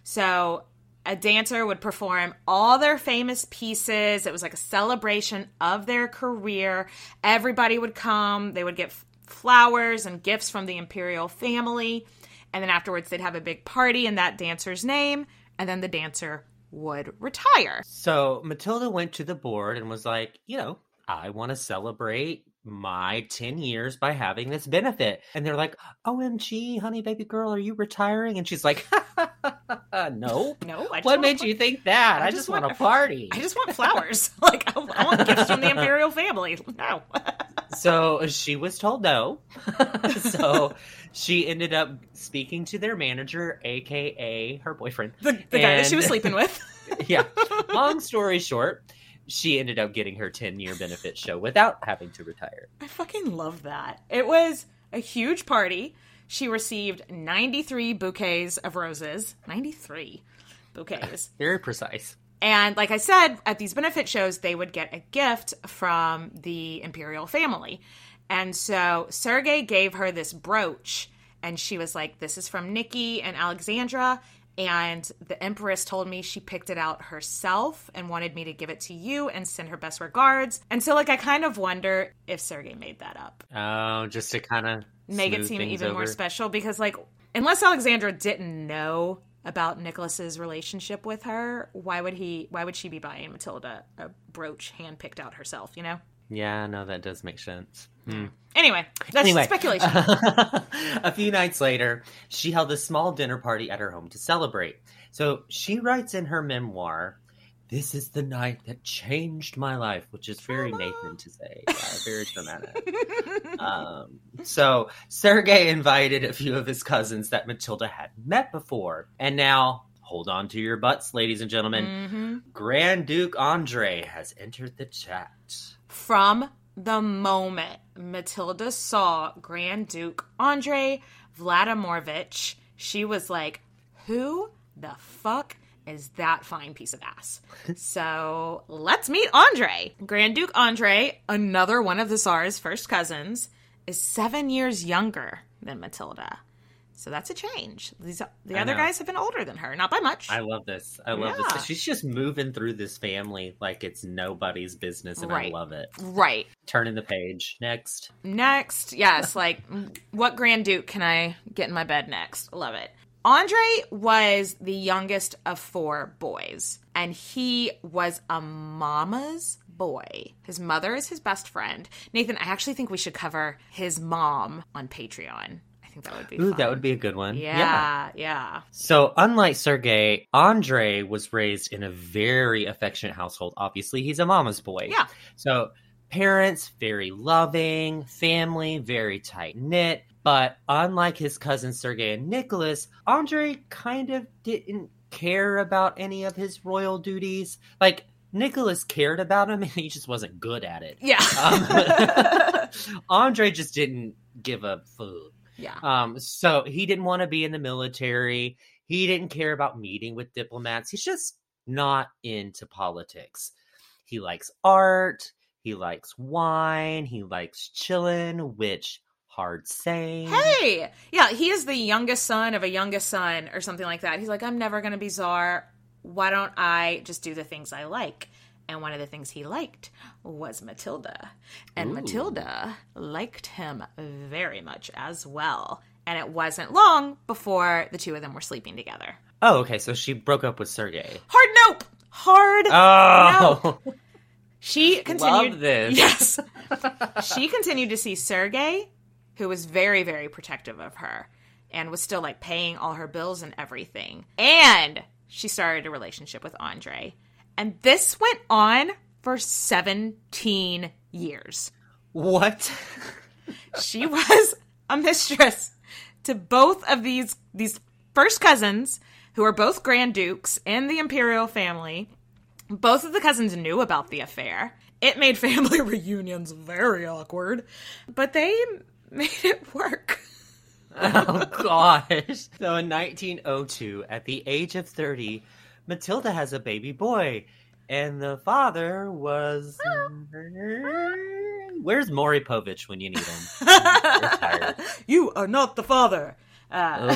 So a dancer would perform all their famous pieces. It was like a celebration of their career. Everybody would come. They would get flowers and gifts from the imperial family. And then afterwards, they'd have a big party in that dancer's name. And then the dancer would retire. So Matilda went to the board and was like, you know, I want to celebrate my 10 years by having this benefit. And they're like, OMG, honey, baby girl, are you retiring? And she's like, [LAUGHS] Nope. No, I just What made a- you think that? I I, just just want want- a party. I just want flowers. [LAUGHS] like I, I want gifts from the [LAUGHS] imperial family. No. So she was told no. so she ended up speaking to their manager, aka her boyfriend. the, the guy that she was sleeping with. yeah. Long story short, she ended up getting her 10 year benefit show without having to retire. I fucking love that. It was a huge party. She received 93 bouquets of roses. 93 bouquets. [LAUGHS] Very precise. And like I said, at these benefit shows, they would get a gift from the imperial family. And so Sergey gave her this brooch, and she was like, This is from Nikki and Alexandra. And the Empress told me she picked it out herself and wanted me to give it to you and send her best regards. And so, like, I kind of wonder if Sergey made that up Oh, just to kind of make it seem even more special because like unless Alexandra didn't know about Nicholas's relationship with her, why would he why would she be buying Matilda a brooch hand picked out herself, you know? Yeah, no, that does make sense. Hmm. Anyway, that's Anyway. speculation. [LAUGHS] a few nights later, she held a small dinner party at her home to celebrate. So she writes in her memoir, This is the night that changed my life, which is very Nathan to say. Yeah, very dramatic. um, so Sergey invited a few of his cousins that Matilda had met before. And now, hold on to your butts, ladies and gentlemen. Mhm. Grand Duke Andre has entered the chat. From the moment Matilda saw Grand Duke Andre Vladimirovich, she was like, Who the fuck is that fine piece of ass? [LAUGHS] so let's meet Andre. Grand Duke Andre, another one of the Tsar's first cousins, is seven years younger than Matilda. So that's a change. These the I other know. guys have been older than her, not by much. I love this. I love Yeah. this. She's just moving through this family like it's nobody's business, and Right. I love it. right. Turning the page. Next. Next, yes, like what Grand Duke can I get in my bed next? Love it. Andre was the youngest of four boys, and he was a mama's boy. His mother is his best friend. Nathan, I actually think we should cover his mom on Patreon. Think that would be Ooh, fun. that would be a good one. yeah, yeah. So, unlike Sergey, Andre was raised in a very affectionate household. Obviously, he's a mama's boy. Yeah. So, parents, very loving, family, very tight knit. But unlike his cousins Sergey and Nicholas, Andre kind of didn't care about any of his royal duties. Like, Nicholas cared about him [LAUGHS] and he just wasn't good at it. Yeah. Um, [LAUGHS] [LAUGHS] Andre just didn't give a fuck. Yeah. Um, so he didn't want to be in the military. He didn't care about meeting with diplomats. He's just not into politics. He likes art. He likes wine. He likes chilling, which hard saying. Hey, yeah, he is the youngest son of a youngest son or something like that. He's like, I'm never going to be czar. Why don't I just do the things I like? And one of the things he liked was Matilda. And Ooh. Matilda liked him very much as well. And it wasn't long before the two of them were sleeping together. Oh, okay. So she broke up with Sergey. Hard nope. Hard. Oh, [LAUGHS] She continued. love this. Yes. [LAUGHS] she continued to see Sergey, who was very, very protective of her and was still like paying all her bills and everything. And she started a relationship with Andre. And this went on for 17 years. what? She was a mistress to both of these these first cousins who are both grand dukes in the imperial family. Both of the cousins knew about the affair. It made family [LAUGHS] reunions very awkward, but they made it work. oh gosh. So in 1902, at the age of 30, Matilda has a baby boy, and the father was. Where's Maury Povich when you need him? [LAUGHS] You are not the father. Uh,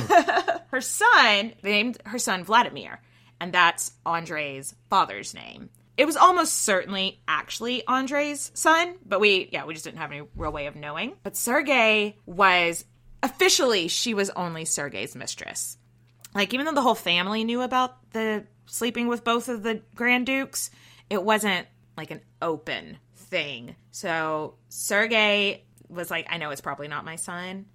[LAUGHS] her son they named her son Vladimir, and that's Andre's father's name. It was almost certainly actually Andre's son, but we, yeah, we just didn't have any real way of knowing. But Sergey was officially, she was only Sergey's mistress. Like, even though the whole family knew about the sleeping with both of the Grand Dukes, it wasn't like an open thing. So Sergey was like, I know it's probably not my son,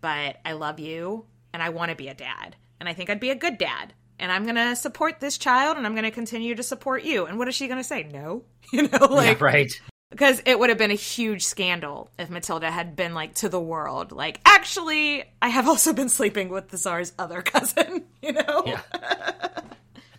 but I love you and I want to be a dad. And I think I'd be a good dad. And I'm going to support this child and I'm going to continue to support you. And what is she going to say? No. [LAUGHS] You know, like, yeah, right. because it would have been a huge scandal if Matilda had been like to the world, like, actually, I have also been sleeping with the Tsar's other cousin, [LAUGHS] you know? Yeah. [LAUGHS]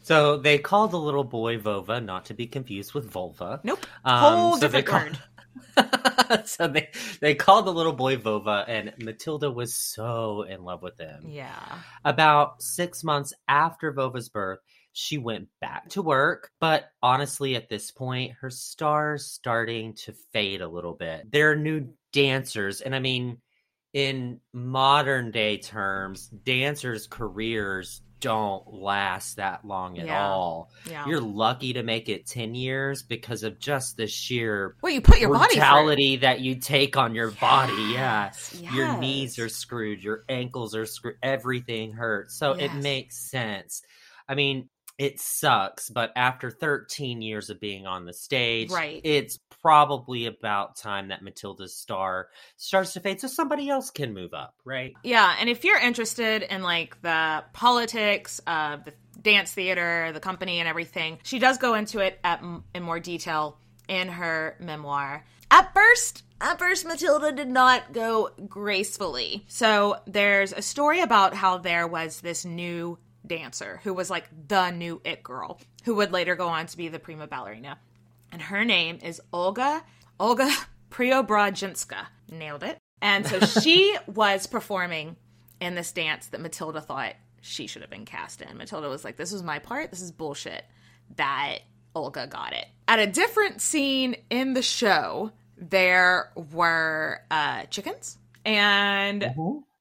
So they called the little boy Vova, not to be confused with Volva. Nope. Um, Whole so different call- word. [LAUGHS] so they they called the little boy Vova, and Matilda was so in love with him. Yeah. About six months after Vova's birth, she went back to work. But honestly, at this point, her star's starting to fade a little bit. There are new dancers, and I mean, in modern day terms, dancers' careers don't last that long at Yeah. all. Yeah. You're lucky to make it 10 years because of just the sheer well, you put your body through. that you take on your body. Yeah. Yes, Your knees are screwed, your ankles are screwed, everything hurts. So it makes sense. I mean, it sucks, but after 13 years of being on the stage, Right. it's probably about time that Matilda's star starts to fade so somebody else can move up, right? Yeah, and if you're interested in like the politics of the dance theater, the company, and everything, she does go into it at, in more detail in her memoir. At first, at first, Matilda did not go gracefully. So there's a story about how there was this new dancer who was like the new it girl who would later go on to be the prima ballerina and her name is Olga Olga Preobrazhenska. Nailed it. And so [LAUGHS] she was performing in this dance that Matilda thought she should have been cast in. Matilda was like, "This was my part. This is bullshit." That Olga got it. At a different scene in the show, there were uh, chickens, and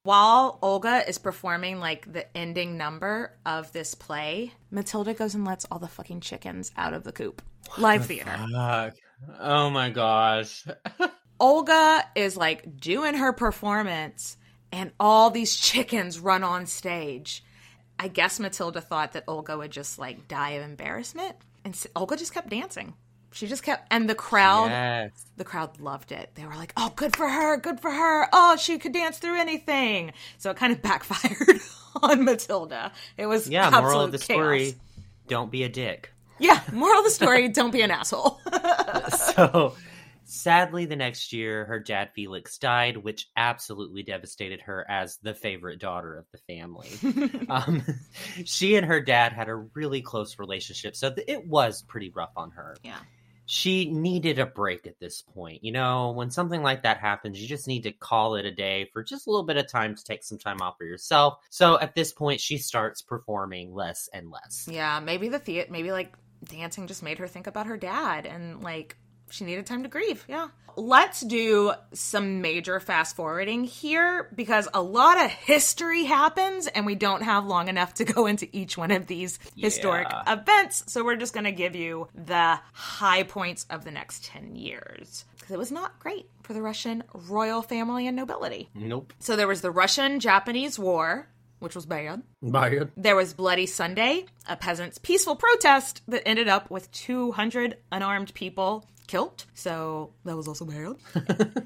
while Olga is performing like the ending number of this play, Matilda goes and lets all the fucking chickens out of the coop. Live theater. Fuck. Oh my gosh. [LAUGHS] Olga is like doing her performance, and all these chickens run on stage. I guess Matilda thought that Olga would just like die of embarrassment, and Olga just kept dancing. She just kept, and the crowd, Yes. the crowd loved it. They were like, "Oh, good for her! Good for her! Oh, she could dance through anything." So it kind of [LAUGHS] backfired on Matilda. It was Yeah, moral of the chaos. story don't be a dick. Yeah, [LAUGHS] moral of the story: don't be an asshole. [LAUGHS] so sadly the next year her dad felix died which absolutely devastated her as the favorite daughter of the family um, she and her dad had a really close relationship so th- it was pretty rough on her yeah. She needed a break at this point you know? When something like that happens you just need to call it a day for just a little bit of time to take some time off for yourself. So at this point she starts performing less and less. Yeah, maybe the theater, maybe like dancing just made her think about her dad and like she needed time to grieve. Yeah. Let's do some major fast forwarding here because a lot of history happens and we don't have long enough to go into each one of these historic events. So we're just going to give you the high points of the next 10 years because it was not great for the Russian royal family and nobility. nope So there was the Russian Japanese War, which was bad. Bye. There was Bloody Sunday, a peasants' peaceful protest that ended up with 200 unarmed people killed. So that was also bad.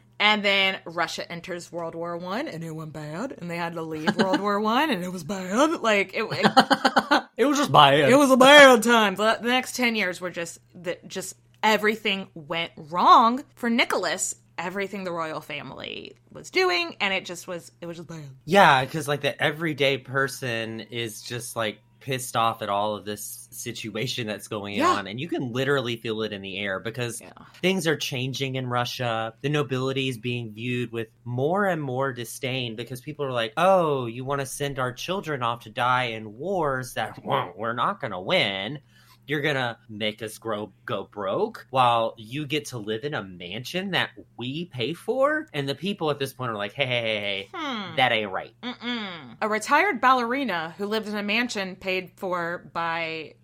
[LAUGHS] and then Russia enters World War One, and it went bad. And they had to leave World War [LAUGHS] One, and it was bad. Like it, it, it was just bad it was a bad time. The, the next 10 years were just that just everything went wrong for Nicholas. Everything the royal family was doing, and it just was it was just bad. Yeah, because like the everyday person is just like pissed off at all of this situation that's going Yeah. on, and you can literally feel it in the air because Yeah. things are changing in Russia. The nobility is being viewed with more and more disdain because people are like, "Oh, you want to send our children off to die in wars that well, we're not going to win." You're gonna make us grow go broke while you get to live in a mansion that we pay for, and the people at this point are like, "Hey, hey, hey, hey, Hmm. that ain't right." Mm-mm. A retired ballerina who lived in a mansion paid for by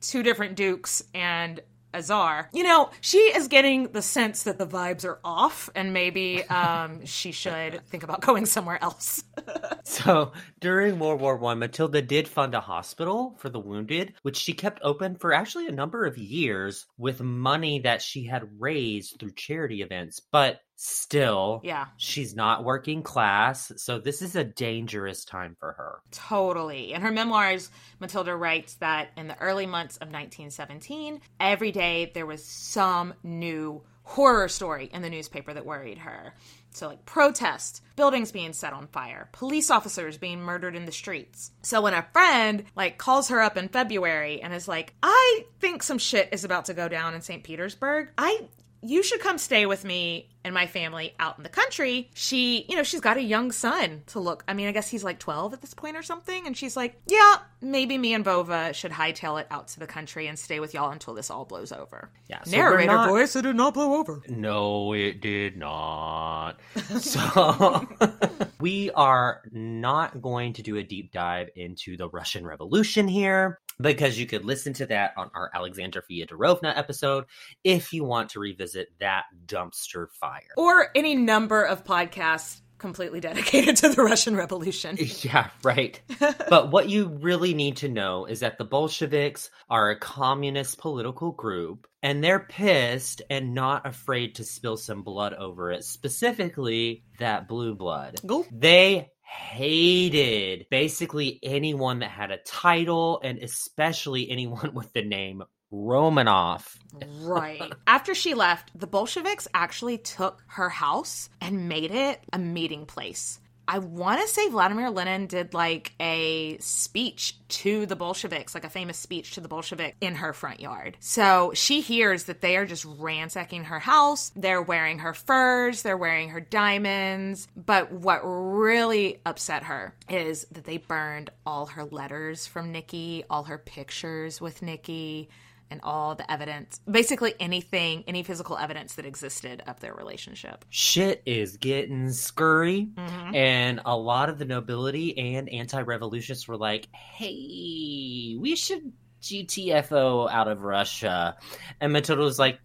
two different dukes and a czar. You know, she is getting the sense that the vibes are off, and maybe um, [LAUGHS] she should think about going somewhere else. [LAUGHS] So during World War One, Matilda did fund a hospital for the wounded, which she kept open for actually a number of years with money that she had raised through charity events. But still, Yeah. she's not working class, so this is a dangerous time for her. Totally. In her memoirs, Matilda writes that in the early months of 1917, every day there was some new horror story in the newspaper that worried her. So, like protests, buildings being set on fire, police officers being murdered in the streets. So, when a friend like calls her up in February and is like, "I think some shit is about to go down in St. Petersburg. I you should come stay with me and my family out in the country. She, you know, she's got a young son to look. I mean, I guess he's like 12 at this point or something. And she's like, yeah, maybe me and Vova should hightail it out to the country and stay with y'all until this all blows over. Yeah, so Narrator not- voice, it did not blow over. No, it did not. [LAUGHS] So, [LAUGHS] we are not going to do a deep dive into the Russian Revolution here because you could listen to that on our Alexandra Fyodorovna episode if you want to revisit that dumpster fire. Or any number of podcasts completely [LAUGHS] dedicated to the Russian Revolution. [LAUGHS] Yeah, right. but what you really need to know is that the Bolsheviks are a communist political group and they're pissed and not afraid to spill some blood over it, specifically that blue blood. Go. They hated basically anyone that had a title and especially anyone [LAUGHS] with the name Romanov. Right. [LAUGHS] After she left, the Bolsheviks actually took her house and made it a meeting place. I want to say Vladimir Lenin did like a speech to the Bolsheviks, like a famous speech to the Bolshevik in her front yard. So she hears that they are just ransacking her house. They're wearing her furs, they're wearing her diamonds. But what really upset her is that they burned all her letters from Nikki, all her pictures with Nikki and all the evidence basically anything any physical evidence that existed of their relationship. Shit is getting scurry. Mhm. and a lot of the nobility and anti-revolutionists were like hey we should gtfo out of russia. And matilda was like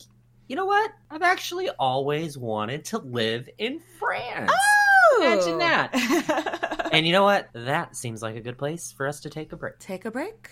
you know what? I've actually always wanted to live in france. Imagine that. [LAUGHS] and you know what? That seems like a good place for us to take a break. Take a break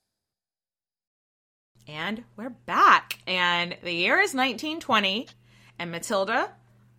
And we're back. And the year is 1920. And Matilda,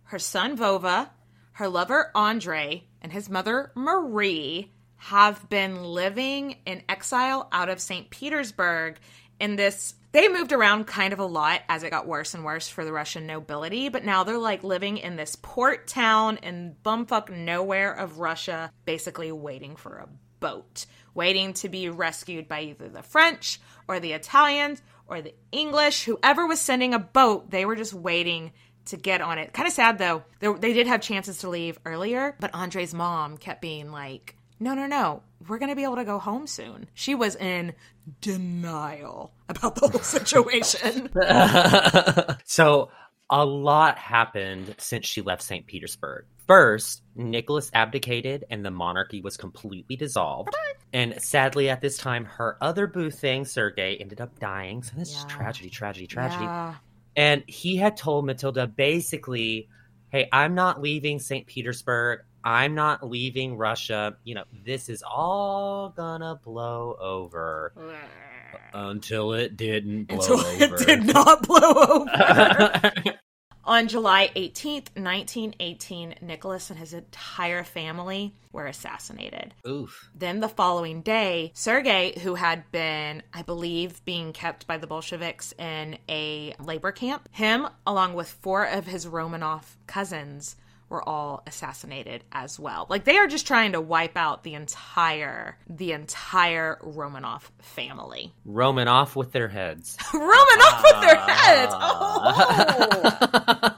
her son Vova, her lover Andre, and his mother Marie have been living in exile out of St. Petersburg in this they moved around kind of a lot as it got worse and worse for the Russian nobility, but now they're like living in this port town in bumfuck nowhere of Russia, basically waiting for a boat, waiting to be rescued by either the French or the Italians or the English. Whoever was sending a boat, they were just waiting to get on it. Kind of sad though. They, they did have chances to leave earlier, but Andre's mom kept being like, no, no, no, we're going to be able to go home soon. She was in denial about the whole situation. [LAUGHS] [LAUGHS] so a lot happened since she left St. Petersburg. First, Nicholas abdicated and the monarchy was completely dissolved. And sadly, at this time, her other boo thing, Sergei, ended up dying. So this is tragedy, tragedy, tragedy. Yeah. And he had told Matilda basically, hey, I'm not leaving St. Petersburg. I'm not leaving Russia. You know, this is all gonna blow over. Until it didn't blow Until over. it did not blow [LAUGHS] over. [LAUGHS] On July 18th, 1918, Nicholas and his entire family were assassinated. Oof. Then the following day, Sergei, who had been, I believe, being kept by the Bolsheviks in a labor camp, him, along with four of his Romanov cousins, were all assassinated as well. Like they are just trying to wipe out the entire the entire Romanov family. Romanov with their heads. [LAUGHS] Romanov with their ah. heads. Oh. [LAUGHS]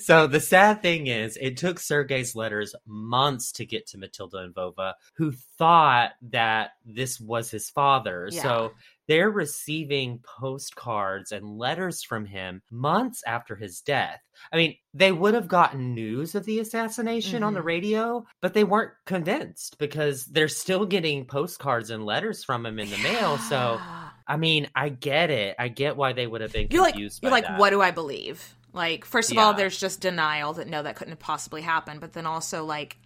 so the sad thing is, it took Sergei's letters months to get to Matilda and Vova, who thought that this was his father. Yeah. So they're receiving postcards and letters from him months after his death. I mean, they would have gotten news of the assassination on the Mhm. radio, but they weren't convinced because they're still getting postcards and letters from him in the mail. So, I mean, I get it. I get why they would have been You're like confused. you're like, that. what do I believe? Like, first of all, there's just denial that no, that couldn't have possibly happened. But then also, like,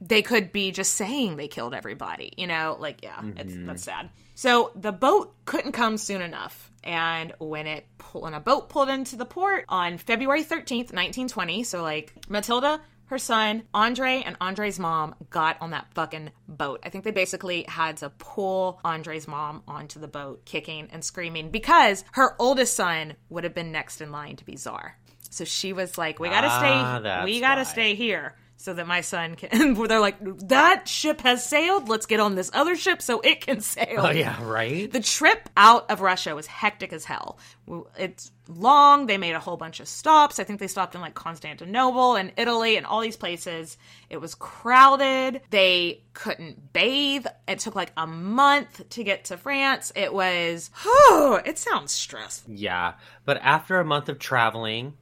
they could be just saying they killed everybody. You know, like, yeah, it's Mhm. that's sad. So the boat couldn't come soon enough, and when it pull- when a boat pulled into the port on February 13th, 1920, so like Matilda. Her son, Andre, and Andre's mom got on that fucking boat. I think they basically had to pull Andre's mom onto the boat, kicking and screaming, because her oldest son would have been next in line to be czar. So she was like, "We gotta Ah, stay. We gotta why. stay here." So that my son can. [LAUGHS] They're like, that ship has sailed. Let's get on this other ship so it can sail. Oh, yeah, right? The trip out of Russia was hectic as hell. It's long. They made a whole bunch of stops. I think they stopped in like Constantinople and Italy and all these places. It was crowded. They couldn't bathe. It took like a month to get to France. It was, oh, [SIGHS] it sounds stressful. Yeah, but after a month of traveling,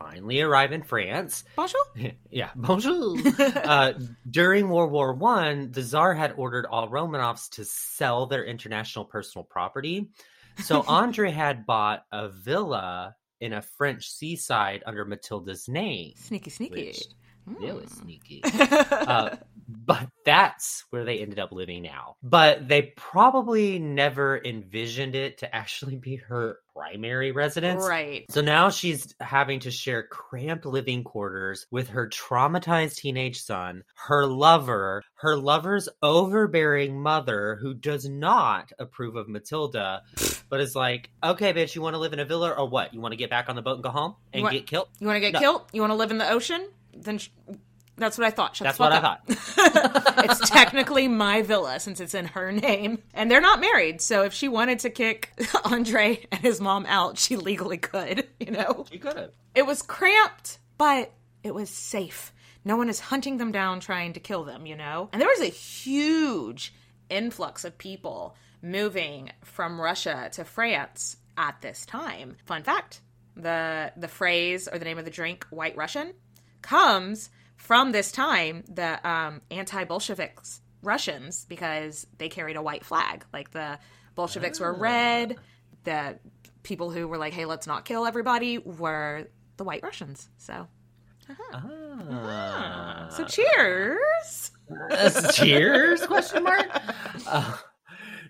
finally arrive in France. Bonjour. [LAUGHS] yeah, bonjour. [LAUGHS] uh, during World War One, the Tsar had ordered all Romanovs to sell their international personal property. So [LAUGHS] Andre had bought a villa in a French seaside under Matilda's name. Sneaky, sneaky. which- Really sneaky. uh, but that's where they ended up living now. But they probably never envisioned it to actually be her primary residence. Right. So now she's having to share cramped living quarters with her traumatized teenage son, her lover, her lover's overbearing mother, who does not approve of Matilda, [SIGHS] but is like, okay, bitch, you want to live in a villa or what? You want to get back on the boat and go home and want- get killed? You want to get No. killed? You want to live in the ocean? Then sh- that's what I thought. Shut That's the fuck what I up. [LAUGHS] it's technically my villa since it's in her name, and they're not married. So if she wanted to kick [LAUGHS] Andre and his mom out, she legally could. You know, She could have. it was cramped, but it was safe. No one is hunting them down trying to kill them. You know, and there was a huge influx of people moving from Russia to France at this time. Fun fact: the the phrase or the name of the drink "White Russian" comes from this time. The um, anti-Bolsheviks Russians because they carried a white flag. Like the Bolsheviks were red. The people who were like, "Hey, let's not kill everybody," were the White Russians. So, Ah. so cheers. Cheers? Question mark. [LAUGHS] Uh,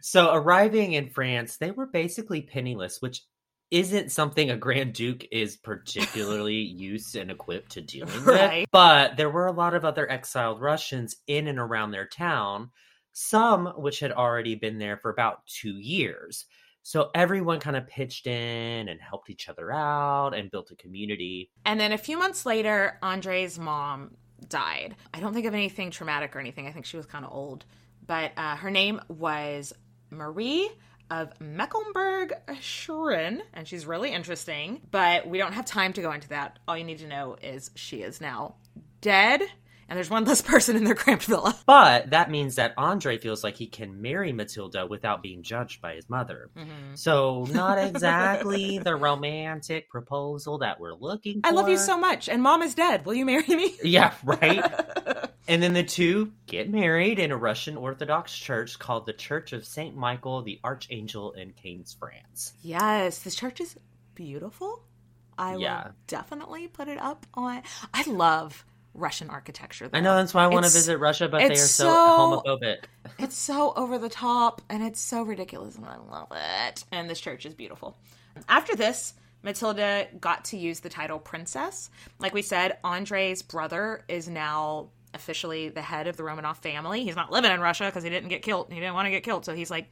so arriving in France, they were basically penniless, which isn't something a Grand Duke is particularly [LAUGHS] used and equipped to dealing Right. with. But there were a lot of other exiled Russians in and around their town, some which had already been there for about two years. So everyone kind of pitched in and helped each other out and built a community. And then a few months later, Andre's mom died. I don't think of anything traumatic or anything. I think she was kind of old. But uh, her name was Marie of Mecklenburg Schwerin, and she's really interesting. But we don't have time to go into that. All you need to know is she is now dead and there's one less [LAUGHS] person in their cramped villa. But that means that Andre feels like he can marry Matilda without being judged by his mother. Mm-hmm. So, not [LAUGHS] exactly the romantic proposal that we're looking for. I love you so much, and mom is dead. Will you marry me? Yeah, right? [LAUGHS] and then the two get married in a Russian Orthodox church called the Church of St. Michael the Archangel in Cannes, France. Yes, this church is beautiful. I Yeah. will definitely put it up on. I love Russian architecture. I know that's why I want to visit Russia, but they are so, so- homophobic. [LAUGHS] It's so over the top and it's so ridiculous, and I love it. And this church is beautiful. After this, Matilda got to use the title princess. Like we said, Andre's brother is now officially the head of the Romanov family. He's not living in Russia because he didn't get killed. He didn't want to get killed, so he's like,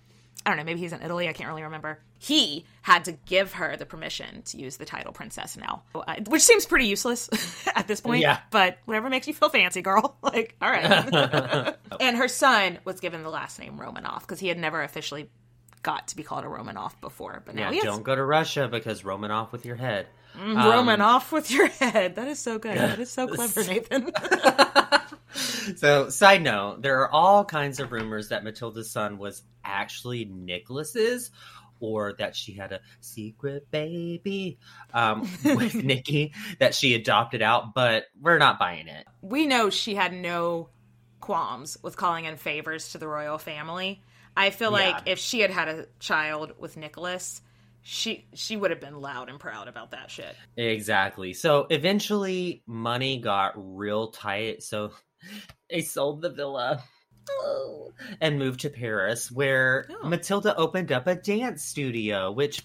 I don't know, maybe he's in Italy. I can't really remember. He had to give her the permission to use the title princess now, uh, which seems pretty useless [LAUGHS] at this point. Yeah. But whatever makes you feel fancy, girl. [LAUGHS] like, all right. [LAUGHS] and her son was given the last name Romanov because he had never officially got to be called a Romanov before. But now Yeah, don't go to Russia because Romanov with your head. Mm, Um, Romanov with your head. That is so good. That is so clever, Nathan. [LAUGHS] So, side note, there are all kinds of rumors that Matilda's son was actually Nicholas's, or that she had a secret baby um, [LAUGHS] with Nikki that she adopted out, but we're not buying it. we know she had no qualms with calling in favors to the royal family. I feel like if she had had a child with Nicholas, she she would have been loud and proud about that shit. Exactly. So, eventually, money got real tight, so [LAUGHS] they sold the villa. Oh. And moved to Paris, where Oh. Matilda opened up a dance studio, which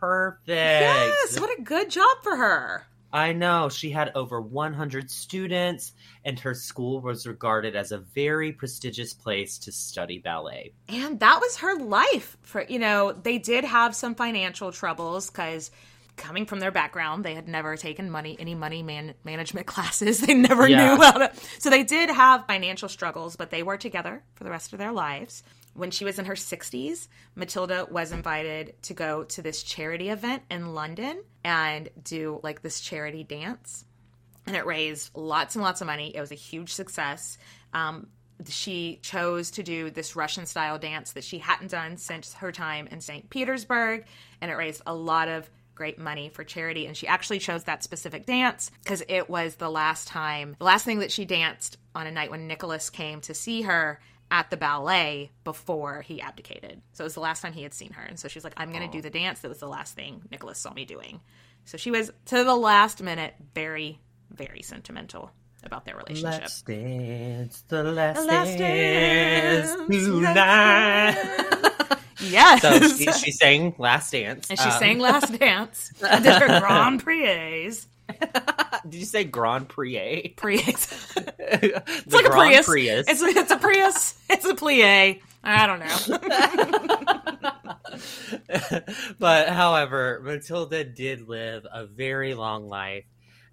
perfect. Yes, what a good job for her. I know. She had over 100 students, and her school was regarded as a very prestigious place to study ballet. And that was her life. For you know, they did have some financial troubles because coming from their background, they had never taken money any money man- management [LAUGHS] classes. They never Yeah. knew how to. So they did have financial struggles, but they were together for the rest of their lives. When she was in her 60s, Matilda was invited to go to this charity event in London and do like this charity dance and it raised lots and lots of money. It was a huge success. Um, she chose to do this Russian style dance that she hadn't done since her time in St. Petersburg, and it raised a lot of great money for charity. And she actually chose that specific dance because it was the last time, the last thing that she danced on a night when Nicholas came to see her at the ballet before he abdicated. So it was the last time he had seen her. And so she's like, I'm going to do oh. the dance. That was the last thing Nicholas saw me doing. So she was, to the last minute, very, very sentimental about their relationship. Let's dance the last, The last dance dance, tonight. [LAUGHS] Yes. So she, she sang Last Dance. and she Um, sang Last Dance. [LAUGHS] and did her Grand Prix. Did you say Grand Prix? [LAUGHS] It's like a Prius. Prius. It's, it's a Prius. It's a plie. I don't know. [LAUGHS] but however, Matilda did live a very long life,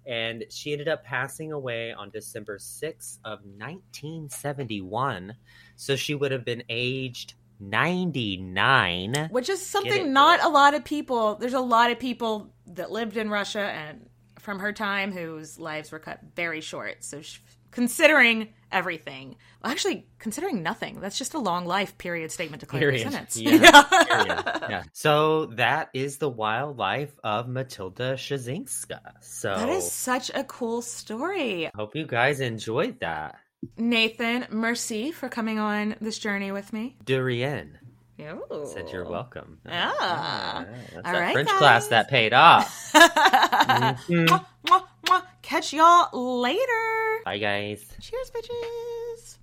and she ended up passing away on December 6th of 1971. So she would have been aged 99. Which is something not a lot of people, there's a lot of people that lived in Russia and from her time whose lives were cut very short. So she, considering everything, actually considering nothing, that's just a long life period statement to clear sentence. Yeah. [LAUGHS] Period. Yeah. So that is the wild life of Matilda Shazinska. So That is such a cool story. hope you guys enjoyed that. Nathan, merci for coming on this journey with me. De rien. Ooh. Said you're welcome. Ah. That's All that right, French guys. class that paid off. Mhm. Mwah, mwah. Catch y'all later. Bye, guys. Cheers, bitches.